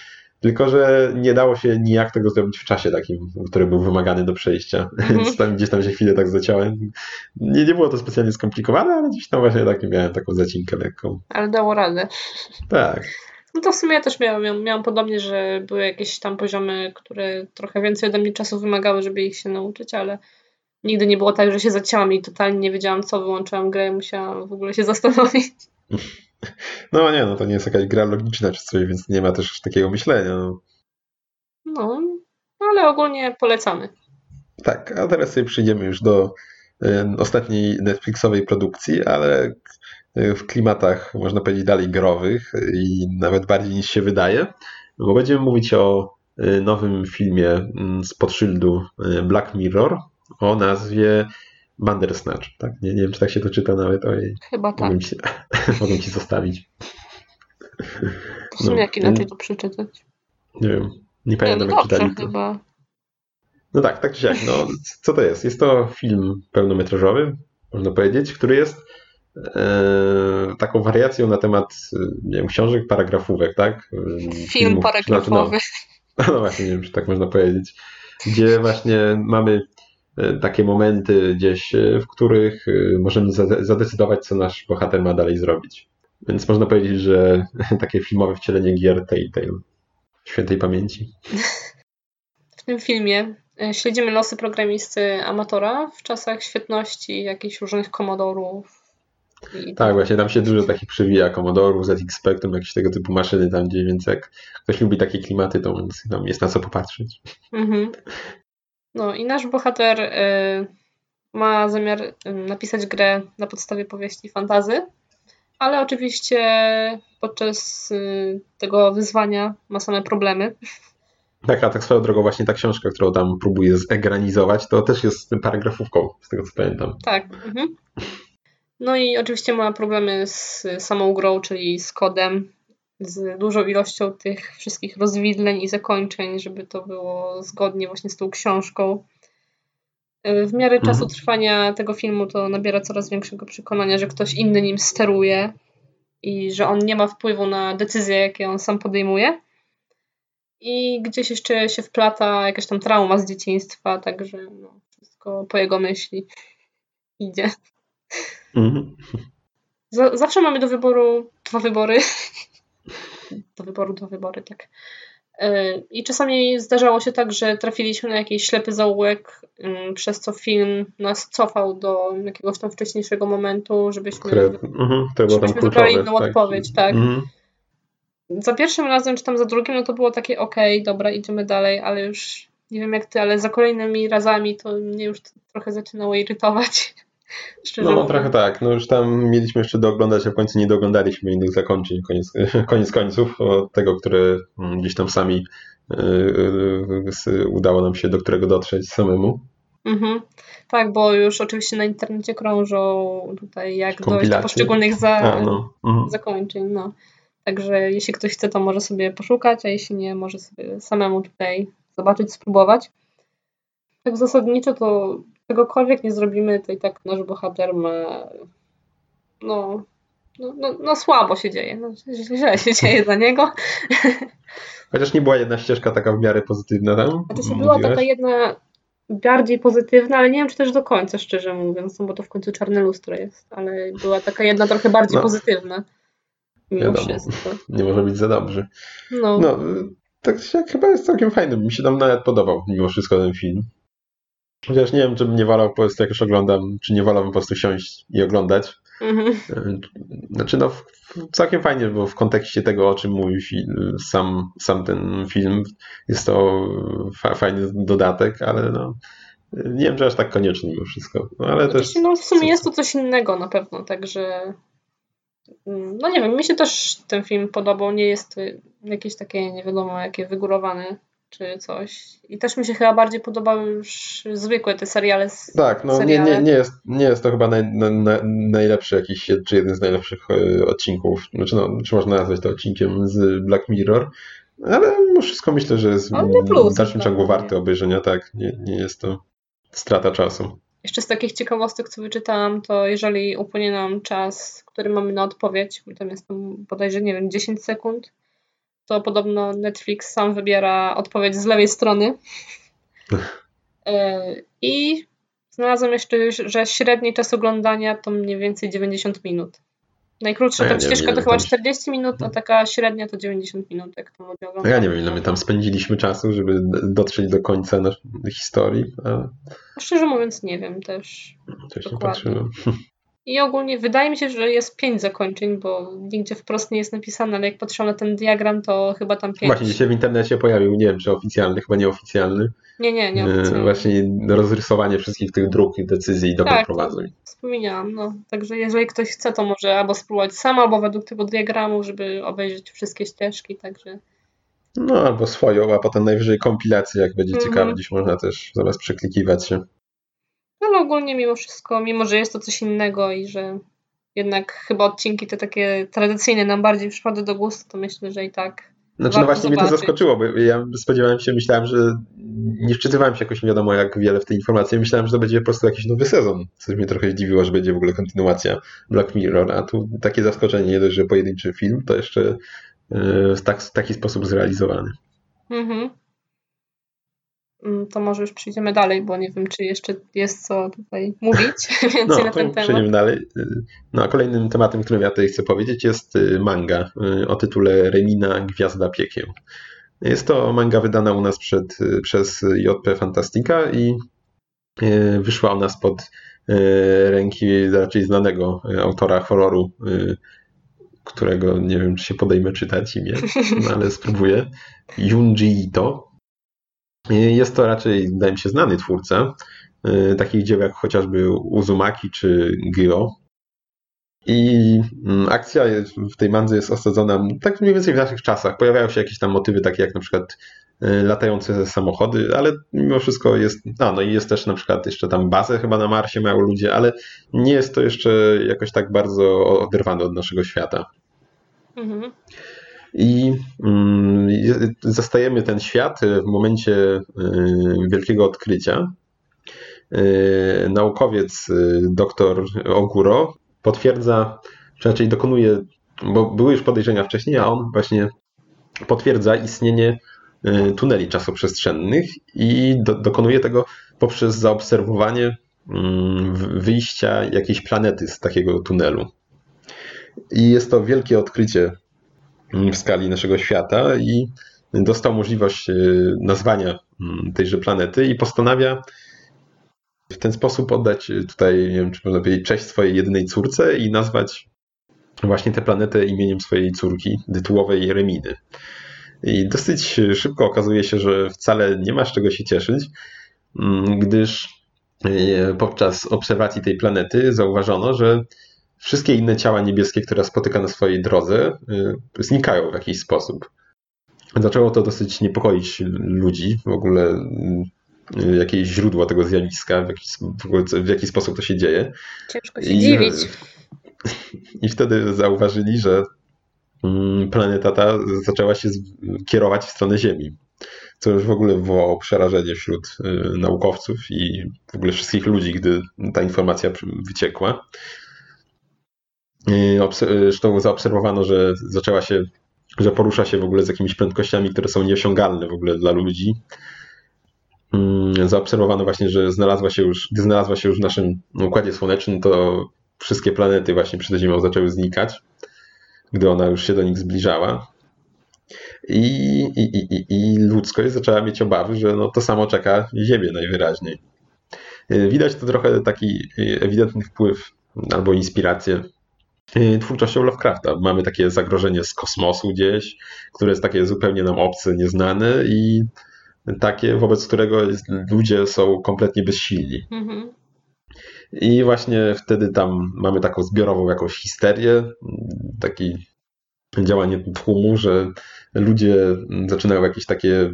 Tylko, że nie dało się nijak tego zrobić w czasie takim, który był wymagany do przejścia. Mhm. Więc tam, gdzieś tam się chwilę tak zaciąłem. Nie, nie było to specjalnie skomplikowane, ale gdzieś tam właśnie tak miałem taką zacinkę lekką. Ale dało radę. Tak. No to w sumie ja też miałam, miałam podobnie, że były jakieś tam poziomy, które trochę więcej ode mnie czasu wymagały, żeby ich się nauczyć, ale nigdy nie było tak, że się zacięłam i totalnie nie wiedziałam co, wyłączyłam grę i musiałam w ogóle się zastanowić. No nie, no to nie jest jakaś gra logiczna czy coś, więc nie ma też takiego myślenia. No, no ale ogólnie polecamy. Tak, a teraz sobie przyjdziemy już do y, ostatniej Netflixowej produkcji, ale w klimatach, można powiedzieć, dalej growych i nawet bardziej niż się wydaje, bo będziemy mówić o y, nowym filmie mm, z podszyldu Black Mirror o nazwie Bandersnatch. Tak? Nie, nie wiem, czy tak się to czyta nawet. Ojej. Chyba tak. Mogę ci, mogę ci zostawić. W sumie no, jak inaczej to przeczytać? Nie wiem. Nie pamiętam, no, jak czytali to. Chyba. No tak, tak czy siak. No, co to jest? Jest to film pełnometrażowy, można powiedzieć, który jest E, taką wariacją na temat nie wiem, książek, paragrafówek, tak? Film Filmów, paragrafowy. No, no, właśnie, nie wiem, czy tak można powiedzieć. Gdzie właśnie mamy e, takie momenty gdzieś, e, w których możemy zadecydować, co nasz bohater ma dalej zrobić. Więc można powiedzieć, że takie filmowe wcielenie gier Telltale. Świętej pamięci. W tym filmie śledzimy losy programisty amatora w czasach świetności jakichś różnych komodorów, i tak, właśnie tam się dużo takich przywija, Commodore, ZX Spectrum, jakieś tego typu maszyny tam gdzie, więc jak ktoś lubi takie klimaty, to tam jest na co popatrzeć. Mhm. No i nasz bohater y, ma zamiar y, napisać grę na podstawie powieści fantazy, ale oczywiście podczas y, tego wyzwania ma same problemy. Tak, a tak swoją drogą właśnie ta książka, którą tam próbuje zegranizować, to też jest paragrafówką, z tego co pamiętam. Tak. Mhm. No i oczywiście ma problemy z samą grą, czyli z kodem, z dużą ilością tych wszystkich rozwidleń i zakończeń, żeby to było zgodnie właśnie z tą książką. W miarę mhm. czasu trwania tego filmu to nabiera coraz większego przekonania, że ktoś inny nim steruje i że on nie ma wpływu na decyzje, jakie on sam podejmuje. I gdzieś jeszcze się wplata jakaś tam trauma z dzieciństwa, także no, wszystko po jego myśli idzie. Mhm. zawsze mamy do wyboru dwa wybory. do wyboru dwa wybory, tak. E, I czasami zdarzało się tak, że trafiliśmy na jakiś ślepy zaułek, mm, przez co film nas cofał do jakiegoś tam wcześniejszego momentu, żebyśmy, uh żebyśmy wybrali inną tak. odpowiedź, tak. Uh Za pierwszym razem, czy tam za drugim, no to było takie okej, okay, dobra, idziemy dalej, ale już nie wiem jak ty, ale za kolejnymi razami to mnie już trochę zaczynało irytować. Szczerze no, trochę tak. No już tam mieliśmy jeszcze dooglądać, a w końcu nie doglądaliśmy innych zakończeń, koniec, koniec końców, od tego, który mm, gdzieś tam sami yy, udało nam się do którego dotrzeć samemu. Mhm. Tak, bo już oczywiście na internecie krążą tutaj jak dojść do poszczególnych za, a, no. mhm. zakończeń. No. Także jeśli ktoś chce, to może sobie poszukać, a jeśli nie, może sobie samemu tutaj zobaczyć, spróbować. Tak zasadniczo to czegokolwiek nie zrobimy, to i tak nasz bohater ma no, no, no, no słabo się dzieje. No, źle się dzieje dla niego. Chociaż nie była jedna ścieżka taka w miarę pozytywna tam. Znaczy się była taka jedna bardziej pozytywna, ale nie wiem, czy też do końca, szczerze mówiąc, no bo to w końcu czarne lustro jest, ale była taka jedna trochę bardziej No. pozytywna. Mimo Wiadomo. wszystko. Nie może być za dobrze. No, No, tak jak chyba jest całkiem fajny. Mi się tam nawet podobał mimo wszystko ten film. Chociaż nie wiem, czy bym nie wolał po prostu jak już oglądam, czy nie wolałbym po prostu siąść i oglądać. mhm. E, Znaczy no, całkiem fajnie, bo w kontekście tego, o czym mówi sam, sam ten film, jest to fa- fajny dodatek, ale no, nie wiem, czy aż tak koniecznie mimo wszystko. No, ale też... No w sumie jest to coś innego na pewno, także mm, no nie wiem, mi się też ten film podobał, nie jest y, jakieś takie nie wiadomo jakie wygórowane czy coś. I też mi się chyba bardziej podobały już zwykłe te seriale. z- Tak, no nie, seriale. nie, nie, jest, nie jest to chyba naj, na, na, najlepszy jakiś, czy jeden z najlepszych e, odcinków, znaczy no, czy można nazwać to odcinkiem z Black Mirror, ale wszystko myślę, że jest nie plus, w dalszym ciągu nie. warty obejrzenia, tak, nie, nie jest to strata czasu. Jeszcze z takich ciekawostek, co wyczytałam, to jeżeli upłynie nam czas, który mamy na odpowiedź, bo tam jest tam bodajże, nie wiem, 10 sekund, to podobno Netflix sam wybiera odpowiedź z lewej strony. E, I znalazłam jeszcze, że średni czas oglądania to mniej więcej 90 minut. Najkrótsza ja wiem, ścieżka ile to chyba tam- 40 minut, a taka średnia to 90 minut, jak to ludzie oglądają. ja nie wiem, ile my tam spędziliśmy czasu, żeby dotrzeć do końca naszej historii, a Szczerze mówiąc nie wiem też. też nie patrzyłem. I ogólnie wydaje mi się, że jest pięć zakończeń, bo nigdzie wprost nie jest napisane, ale jak patrzę na ten diagram, to chyba tam pięć. Właśnie się w internecie pojawił, nie wiem, czy oficjalny, chyba nieoficjalny, Nie, nie, nie. e, oficjalnie. właśnie rozrysowanie wszystkich tych dróg, decyzji i dobra Tak. Wspominałam, no. Także jeżeli ktoś chce, to może albo spróbować sam, albo według tego diagramu, żeby obejrzeć wszystkie ścieżki, także No, albo swoją, a potem najwyżej kompilację, jak będzie Mhm. ciekawe, gdzieś można też zamiast przeklikiwać się. Ale ogólnie mimo wszystko, mimo że jest to coś innego i że jednak chyba odcinki te takie tradycyjne nam bardziej przypadły do gustu, to myślę, że i tak Znaczy, no właśnie mnie to zobaczyć. zaskoczyło, bo ja spodziewałem się, myślałem, że nie wczytywałem się jakoś nie wiadomo jak wiele w tej informacji, myślałem, że to będzie po prostu jakiś nowy sezon, co mnie trochę zdziwiło, że będzie w ogóle kontynuacja Black Mirror, a tu takie zaskoczenie, nie dość, że pojedynczy film, to jeszcze e, w tak, w taki sposób zrealizowany. Mhm. Mm, To może już przejdziemy dalej, bo nie wiem, czy jeszcze jest co tutaj mówić więcej No, na ten temat. przejdziemy dalej. No, a kolejnym tematem, którym ja tutaj chcę powiedzieć, jest y, manga y, o tytule Remina Gwiazda Piekieł. Jest to manga wydana u nas przed, y, przez JP Fantastica i wyszła u nas pod ręki raczej znanego autora horroru, którego nie wiem, czy się podejmę czytać imię, no, ale spróbuję. Junji Ito. Y, Jest to raczej, wydaje mi się, znany twórca y, takich dzieł jak chociażby Uzumaki czy Gyo. I mm, akcja w tej mandze jest osadzona tak mniej więcej w naszych czasach. Pojawiają się jakieś tam motywy takie jak na przykład y, latające samochody, ale mimo wszystko jest, a no i jest też na przykład jeszcze tam bazę chyba na Marsie mają ludzie, ale nie jest to jeszcze jakoś tak bardzo oderwane od naszego świata. Mhm. I mm, je- zastajemy ten świat w momencie y, wielkiego odkrycia. Y, Naukowiec y, dr Oguro potwierdza, czy raczej dokonuje, bo były już podejrzenia wcześniej, a on właśnie potwierdza istnienie y, tuneli czasoprzestrzennych i do, dokonuje tego poprzez zaobserwowanie mm, wyjścia jakiejś planety z takiego tunelu. I jest to wielkie odkrycie w skali naszego świata i dostał możliwość e, nazwania mm, tejże planety i postanawia w ten sposób oddać e, tutaj, nie wiem, czy można powiedzieć, cześć swojej jedynej córce i nazwać właśnie tę planetę imieniem swojej córki, tytułowej Reminy. I dosyć szybko okazuje się, że wcale nie ma z czego się cieszyć, mm, gdyż e, podczas obserwacji tej planety zauważono, że wszystkie inne ciała niebieskie, które spotyka na swojej drodze, y, znikają w jakiś sposób. Zaczęło to dosyć niepokoić ludzi, w ogóle y, jakieś źródło tego zjawiska, w jaki, w w jaki sposób to się dzieje. Ciężko się I- dziwić. I wtedy zauważyli, że mm, planeta ta zaczęła się kierować w stronę Ziemi. Co już w ogóle wywołało przerażenie wśród y, naukowców i w ogóle wszystkich ludzi, gdy ta informacja wyciekła. Zresztą zaobserwowano, że zaczęła się, że porusza się w ogóle z jakimiś prędkościami, które są nieosiągalne w ogóle dla ludzi. Mm, zaobserwowano właśnie, że znalazła się już, gdy znalazła się już w naszym układzie słonecznym, to wszystkie planety właśnie przed Ziemią zaczęły znikać, gdy ona już się do nich zbliżała. I, i, i, i ludzkość zaczęła mieć obawy, że no to samo czeka Ziemię najwyraźniej. Widać to trochę taki ewidentny wpływ albo inspirację twórczością Lovecrafta. Mamy takie zagrożenie z kosmosu gdzieś, które jest takie zupełnie nam obce, nieznane i takie, wobec którego ludzie są kompletnie bezsilni. Mhm. I właśnie wtedy tam mamy taką zbiorową jakąś histerię, takie działanie tłumu, że ludzie zaczynają jakieś takie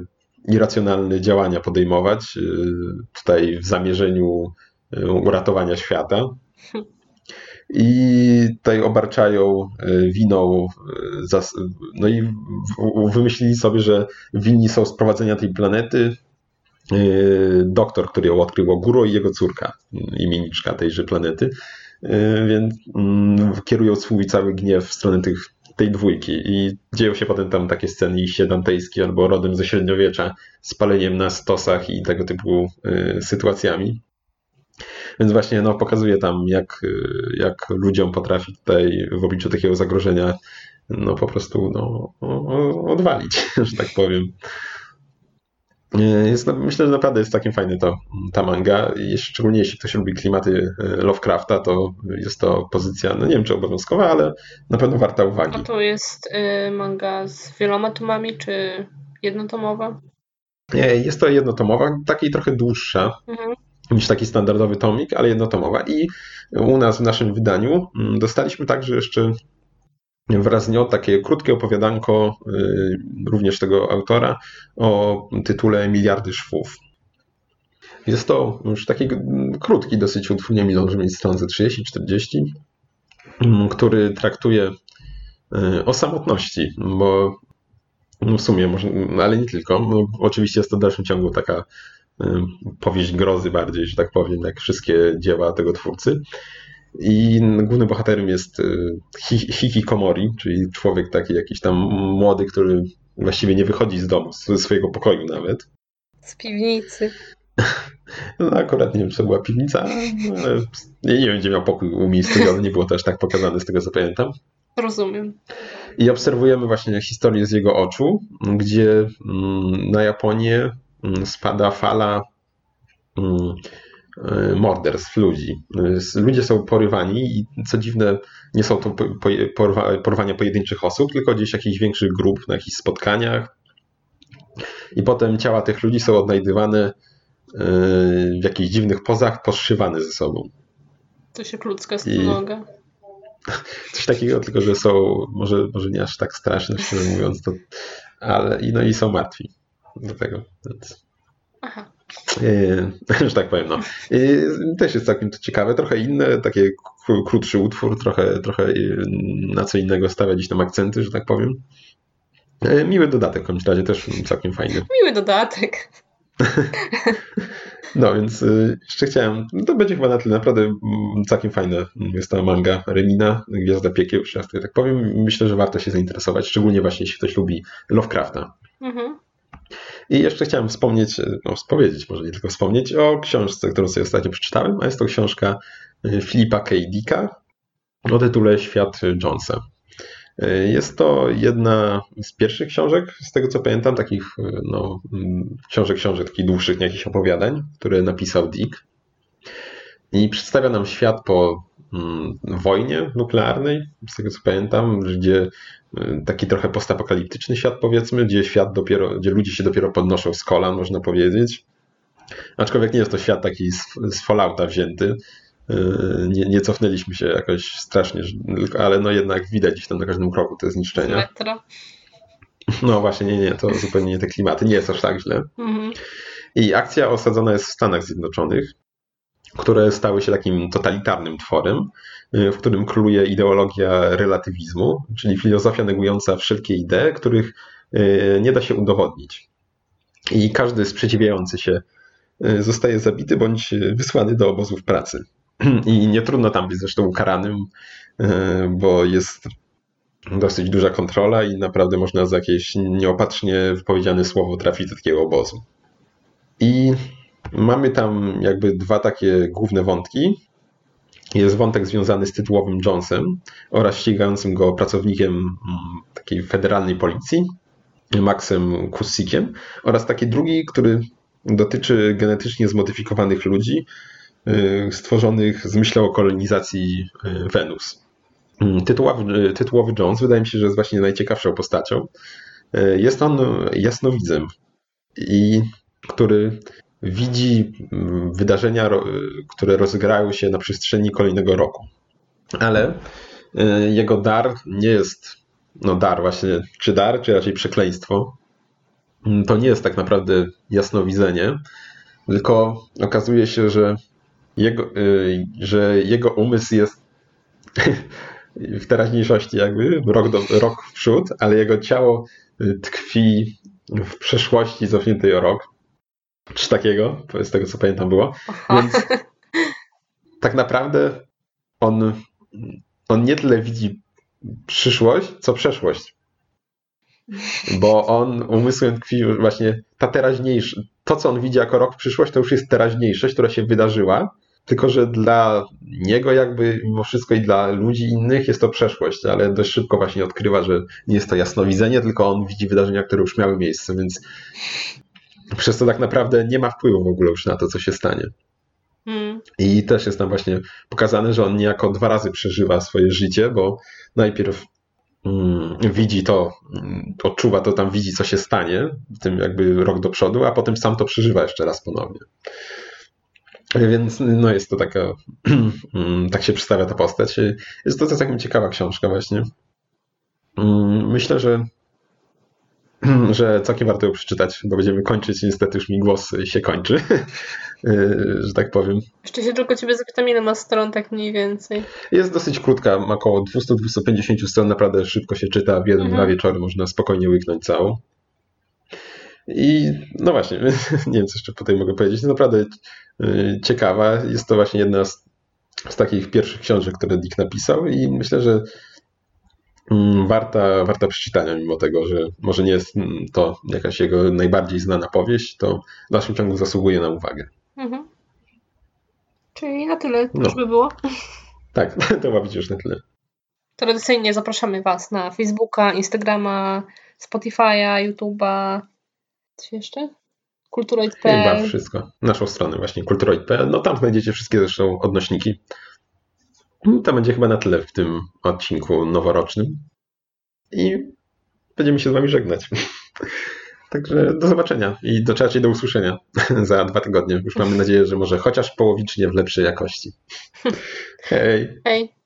irracjonalne działania podejmować y, tutaj w zamierzeniu y, uratowania świata. I tutaj obarczają y, winą, no i wymyślili sobie, że winni są sprowadzenia tej planety doktor, który ją odkrył, Guro i jego córka, imienniczka tejże planety, więc mm, kierują swój cały gniew w stronę tych tej dwójki i dzieją się potem tam takie sceny iście dantejskie albo rodem ze średniowiecza z paleniem na stosach i tego typu sytuacjami. Więc właśnie no, pokazuje tam, jak, y, jak ludziom potrafi tutaj w obliczu takiego zagrożenia no po prostu no, odwalić, że tak powiem. Jest, myślę, że naprawdę jest takim fajny to, ta manga. Szczególnie jeśli ktoś lubi klimaty e, Lovecrafta, to jest to pozycja, no nie wiem czy obowiązkowa, ale na pewno warta uwagi. A to jest y, manga z wieloma tomami, czy jednotomowa? Nie, jest to jednotomowa, takiej trochę dłuższa mhm. Niż taki standardowy tomik, ale jednotomowa. I u nas w naszym wydaniu mm, dostaliśmy także jeszcze wraz z nią takie krótkie opowiadanko y, również tego autora o tytule Miliardy szwów. Jest to już taki krótki dosyć utwór, nie może mieć stron ze 30-40, mm, który traktuje y, o samotności, bo w sumie, ale nie tylko. No, oczywiście jest to w dalszym ciągu taka powieść grozy bardziej, że tak powiem, jak wszystkie dzieła tego twórcy. I głównym bohaterem jest y, Hikikomori, czyli człowiek taki jakiś tam młody, który właściwie nie wychodzi z domu, ze swojego pokoju nawet. Z piwnicy. No akurat nie wiem, czy to była piwnica, ale nie wiem, gdzie miał pokój umiejscowiony, nie było też tak pokazane z tego, co pamiętam. Rozumiem. I obserwujemy właśnie historię z jego oczu, gdzie mm, na Japonię spada fala mm, E, morderstw ludzi. Ludzie są porywani i co dziwne, nie są to porwania pojedynczych osób, tylko gdzieś jakichś większych grup na jakichś spotkaniach. I potem ciała tych ludzi są odnajdywane e, w jakichś dziwnych pozach, poszywane ze sobą. To się ludzka stonoga. Coś takiego, tylko że są, może, może nie aż tak straszne, szczerze mówiąc, to, ale no i są martwi do tego. Więc... Aha. Yy, że tak powiem. No. też jest całkiem ciekawe, trochę inne, takie krótszy utwór, trochę, trochę yy, na co innego stawia gdzieś tam akcenty, że tak powiem. Yy, miły dodatek w każdym razie, też całkiem fajny. Miły dodatek. No więc jeszcze chciałem, to będzie chyba na tyle, naprawdę całkiem fajne jest ta manga Remina, Gwiazda Piekieł, jeszcze raz tak powiem. Myślę, że warto się zainteresować, szczególnie właśnie jeśli ktoś lubi Lovecrafta. Mhm. I jeszcze chciałem wspomnieć, no powiedzieć, może nie tylko wspomnieć, o książce, którą sobie ostatnio przeczytałem, a jest to książka y, Filipa K. Dicka o tytule Świat Jonesa. Y, jest to jedna z pierwszych książek, z tego co pamiętam, takich no, książek, książek takich dłuższych, jakichś opowiadań, które napisał Dick. I przedstawia nam świat po wojnie nuklearnej, z tego co pamiętam, gdzie y, taki trochę postapokaliptyczny świat powiedzmy, gdzie świat dopiero, gdzie ludzie się dopiero podnoszą z kolan, można powiedzieć. Aczkolwiek nie jest to świat taki z, z Fallouta wzięty. Y, nie, nie cofnęliśmy się jakoś strasznie, ale no jednak widać gdzieś tam na każdym kroku te zniszczenia. Metro. No właśnie, nie, nie, to zupełnie nie te klimaty. Nie jest aż tak źle. Mhm. I akcja osadzona jest w Stanach Zjednoczonych które stały się takim totalitarnym tworem, y, w którym króluje ideologia relatywizmu, czyli filozofia negująca wszelkie idee, których y, nie da się udowodnić. I każdy sprzeciwiający się y, zostaje zabity bądź wysłany do obozów pracy. I nie trudno tam być zresztą ukaranym, bo jest dosyć duża kontrola i naprawdę można za jakieś nieopatrznie wypowiedziane słowo trafić do takiego obozu. I mamy tam jakby dwa takie główne wątki. Jest wątek związany z tytułowym Jonesem oraz ścigającym go pracownikiem mm, takiej federalnej policji, Maxem Kusikiem, oraz taki drugi, który dotyczy genetycznie zmodyfikowanych ludzi y, stworzonych z myślą o kolonizacji y, Wenus. Mm, tytułowy, tytułowy Jones wydaje mi się, że jest właśnie najciekawszą postacią. Y, jest on jasnowidzem, i który widzi mm, wydarzenia, które rozegrają się na przestrzeni kolejnego roku. Ale jego dar nie jest, no dar właśnie, czy dar, czy raczej przekleństwo. Mm, to nie jest tak naprawdę jasnowidzenie, tylko okazuje się, że jego, że jego umysł jest w teraźniejszości jakby, rok, do, rok w przód, ale jego ciało y, tkwi w przeszłości cofniętej o rok. Czy takiego, z tego co pamiętam było. Aha. Więc tak naprawdę on, on nie tyle widzi przyszłość, co przeszłość. Bo on umysłem tkwi właśnie ta teraźniejsza, to co on widzi jako rok w przyszłość, to już jest teraźniejszość, która się wydarzyła, tylko że dla niego jakby mimo wszystko i dla ludzi innych jest to przeszłość, ale dość szybko właśnie odkrywa, że nie jest to jasnowidzenie, tylko on widzi wydarzenia, które już miały miejsce, więc przez to tak naprawdę nie ma wpływu w ogóle już na to, co się stanie. Hmm. I też jest tam właśnie pokazane, że on niejako dwa razy przeżywa swoje życie, bo najpierw mm, widzi to, mm, odczuwa to, tam widzi, co się stanie, w tym jakby rok do przodu, a potem sam to przeżywa jeszcze raz ponownie. Więc no jest to taka, mm, tak się przedstawia ta postać. Jest to całkiem ciekawa książka właśnie. Mm, myślę, że, że całkiem warto ją przeczytać, bo będziemy kończyć. Niestety już mi głos się kończy, że tak powiem. Jeszcze się tylko ciebie zapytam, ile ma stron tak mniej więcej? Jest dosyć krótka, ma około 200-250 stron, naprawdę szybko się czyta, w jeden, mhm. dwa wieczory można spokojnie łyknąć całą. I no właśnie, nie wiem, co jeszcze tutaj mogę powiedzieć. naprawdę y, ciekawa. Jest to właśnie jedna z, z takich pierwszych książek, które Dick napisał i myślę, że warta, warta przeczytania, mimo tego, że może nie jest mm, to jakaś jego najbardziej znana powieść, to w dalszym ciągu zasługuje na uwagę. Mhm. Czyli na tyle no. już by było. Tak, to ma być już na tyle. Tradycyjnie zapraszamy Was na Facebooka, Instagrama, Spotify'a, YouTube'a, Coś jeszcze? Kulturoid.pl. Chyba wszystko. Naszą stronę właśnie, kulturoid.pl. No tam znajdziecie wszystkie zresztą odnośniki. To będzie chyba na tyle w tym odcinku noworocznym. I będziemy się z wami żegnać. Także do zobaczenia i do, raczej do usłyszenia za dwa tygodnie. Już mamy nadzieję, że może chociaż połowicznie w lepszej jakości. Hej. Hej.